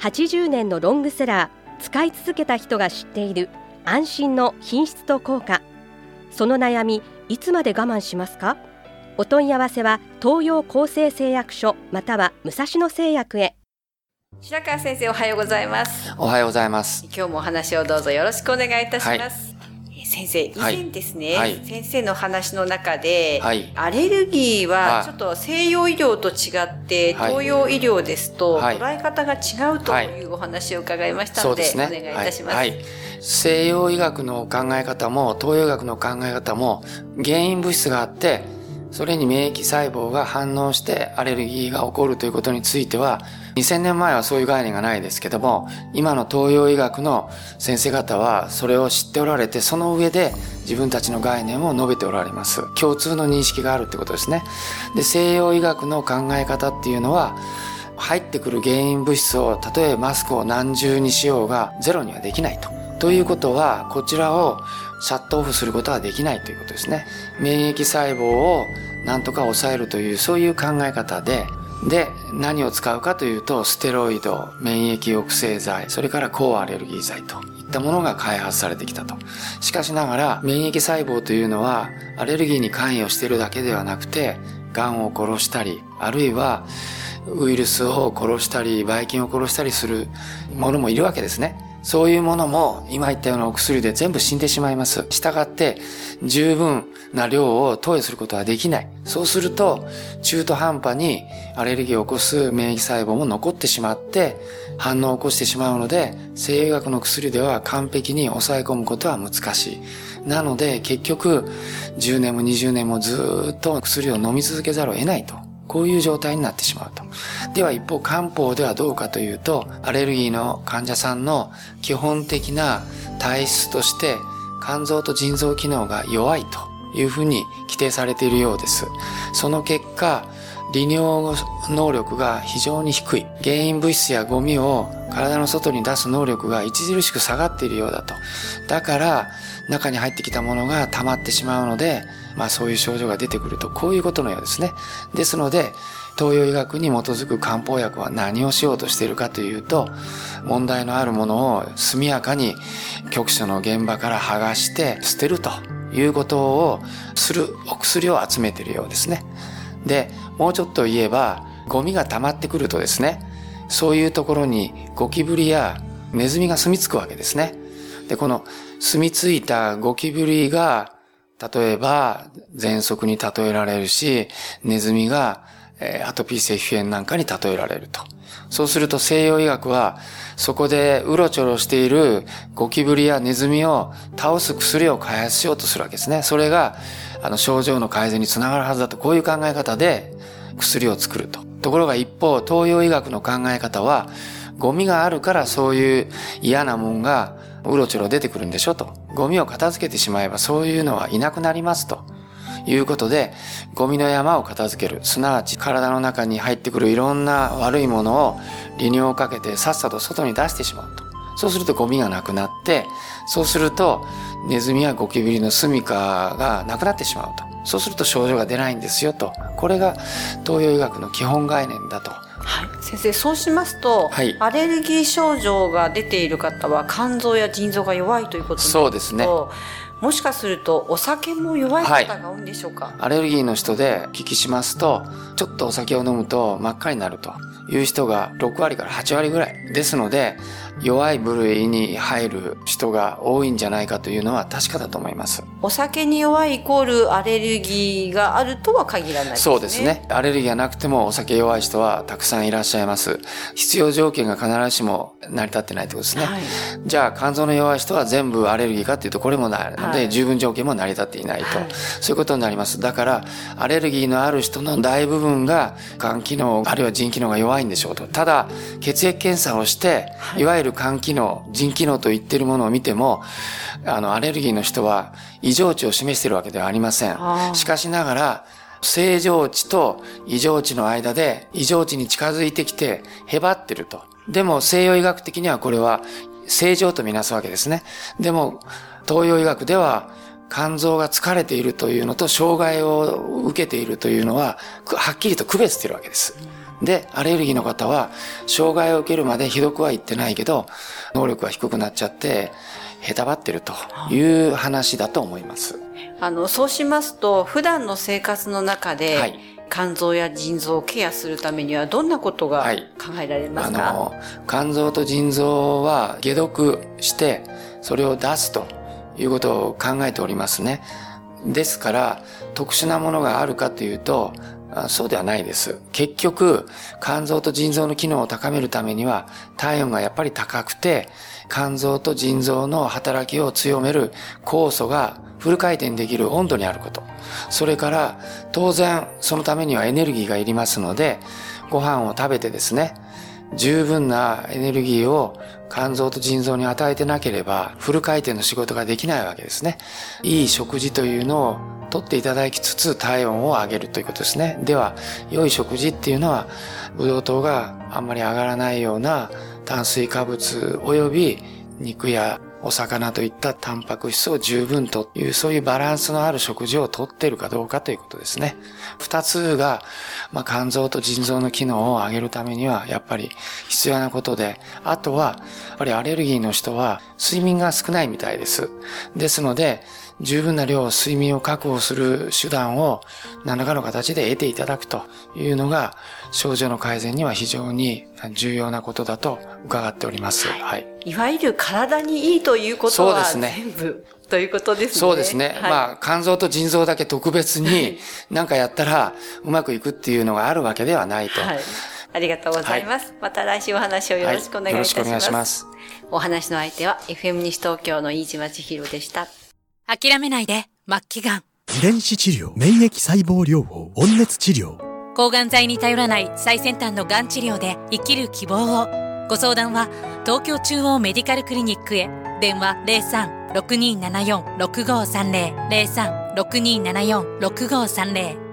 80年のロングセラー使い続けた人が知っている安心の品質と効果。その悩みいつまで我慢しますか？お問い合わせは東洋厚生製薬所または武蔵野製薬へ。白川先生おはようございます。おはようございます。今日もお話をどうぞよろしくお願いいたします、えー先生以はい。前ですね、はい。先生の話の中で、はい。アレルギーははいちょっと西洋医療と違って、はい。東洋医療ですとはい。捉え方が違うというお話を伺いましたので。お願いいたします、西洋医学の考え方も東洋医学の考え方も原因物質があって、それに免疫細胞が反応してアレルギーが起こるということについては、2000年前はそういう概念がないですけども、今の東洋医学の先生方はそれを知っておられて、その上で自分たちの概念を述べておられます。共通の認識があるってことですね。で、西洋医学の考え方っていうのは、入ってくる原因物質をたとえマスクを何重にしようがゼロにはできないと。ということはこちらをシャットオフすることはできないということですね。免疫細胞をなんとか抑えるというそういう考え方でで何を使うかというとステロイド免疫抑制剤それから抗アレルギー剤といったものが開発されてきたとしかしながら免疫細胞というのはアレルギーに関与しているだけではなくて癌を殺したりあるいはウイルスを殺したり、ばい菌を殺したりするものもいるわけですね。そういうものも今言ったようなお薬で全部死んでしまいます。したがって十分な量を投与することはできない。そうすると中途半端にアレルギーを起こす免疫細胞も残ってしまって反応を起こしてしまうので西洋学の薬では完璧に抑え込むことは難しい。なので結局10年も20年もずっと薬を飲み続けざるを得ないと。こういう状態になってしまうと。では一方漢方ではどうかというと、アレルギーの患者さんの基本的な体質として肝臓と腎臓機能が弱いというふうに規定されているようです。その結果、利尿能力が非常に低い。原因物質やゴミを体の外に出す能力が著しく下がっているようだと。だから、中に入ってきたものが溜まってしまうので、まあそういう症状が出てくると、こういうことのようですね。ですので、東洋医学に基づく漢方薬は何をしようとしているかというと、問題のあるものを速やかに局所の現場から剥がして捨てるということをするお薬を集めているようですね。で、もうちょっと言えば、ゴミが溜まってくるとですね、そういうところにゴキブリやネズミが住み着くわけですね。で、この住み着いたゴキブリが、例えば、喘息に例えられるし、ネズミが、えアトピー性皮膚炎なんかに例えられると。そうすると西洋医学は、そこでうろちょろしているゴキブリやネズミを倒す薬を開発しようとするわけですね。それが、あの、症状の改善につながるはずだと、こういう考え方で薬を作ると。ところが一方、東洋医学の考え方は、ゴミがあるからそういう嫌なもんがうろちょろ出てくるんでしょと。ゴミを片付けてしまえばそういうのはいなくなりますと。いうことで、ゴミの山を片付ける。すなわち体の中に入ってくるいろんな悪いものを利尿をかけてさっさと外に出してしまうと。そうするとゴミがなくなって、そうするとネズミやゴキブリの住処がなくなってしまうと。そうすると症状が出ないんですよと。これが東洋医学の基本概念だと。はい、先生そうしますと、はい。アレルギー症状が出ている方は肝臓や腎臓が弱いということになるとそうですね。もしかするとお酒も弱い方が多いんでしょうか、アレルギーの人で聞きしますと、ちょっとお酒を飲むと真っ赤になるという人が6割から8割ぐらい。ですので、弱い部類に入る人が多いんじゃないかというのは確かだと思います。お酒に弱いイコールアレルギーがあるとは限らないですねそうですね。アレルギーがなくてもお酒弱い人はたくさんいらっしゃいます。必要条件が必ずしも成り立ってないってことですね。はいじゃあ肝臓の弱い人は全部アレルギーかっていうとこれもないので、はい十分条件も成り立っていないと、はいそういうことになります。だからアレルギーのある人の大部分が肝機能あるいは腎機能が弱いんでしょうと。ただ血液検査をして、い、わゆるる肝機能、腎機能と言っているものを見ても、あの、アレルギーの人は異常値を示しているわけではありません。しかしながら、正常値と異常値の間で異常値に近づいてきてへばってると。でも西洋医学的にはこれは正常とみなすわけですね。でも東洋医学では肝臓が疲れているというのと障害を受けているというのははっきりと区別しているわけです。で、アレルギーの方は障害を受けるまでひどくは言ってないけど能力が低くなっちゃってへたばってるという話だと思います。あの、そうしますと、普段の生活の中で、はい、肝臓や腎臓をケアするためにはどんなことが考えられますか、はい、あの肝臓と腎臓は解毒してそれを出すということを考えておりますね。ですから特殊なものがあるかというとそうではないです。結局、肝臓と腎臓の機能を高めるためには、体温がやっぱり高くて、肝臓と腎臓の働きを強める酵素がフル回転できる温度にあること。それから、当然、そのためにはエネルギーがいりますので、ご飯を食べてですね、十分なエネルギーを肝臓と腎臓に与えてなければ、フル回転の仕事ができないわけですね。いい食事というのをとっていただきつつ体温を上げるということですね。では、良い食事っていうのは、ブドウ糖があんまり上がらないような炭水化物及び肉やお魚といったタンパク質を十分という、そういうバランスのある食事をとっているかどうかということですね。二つが、まあ、肝臓と腎臓の機能を上げるためには、やっぱり必要なことで、あとは、やっぱりアレルギーの人は睡眠が少ないみたいです。ですので、十分な量睡眠を確保する手段を何らかの形で得ていただくというのが症状の改善には非常に重要なことだと伺っております。はい。いわゆる体にいいということは全部、ということですね。そうですね。はい、まあ、肝臓と腎臓だけ特別に何かやったらうまくいくっていうのがあるわけではないと。はい。ありがとうございます。はい、また来週お話をよろしくお願いいたします。はい、よろしくお願いします。お話の相手は FM 西東京の飯島千尋でした。諦めないで、末期がん。遺伝子治療、免疫細胞療法、温熱治療。抗がん剤に頼らない最先端のがん治療で生きる希望を。ご相談は、東京中央メディカルクリニックへ。電話03-6274-6530。03-6274-6530。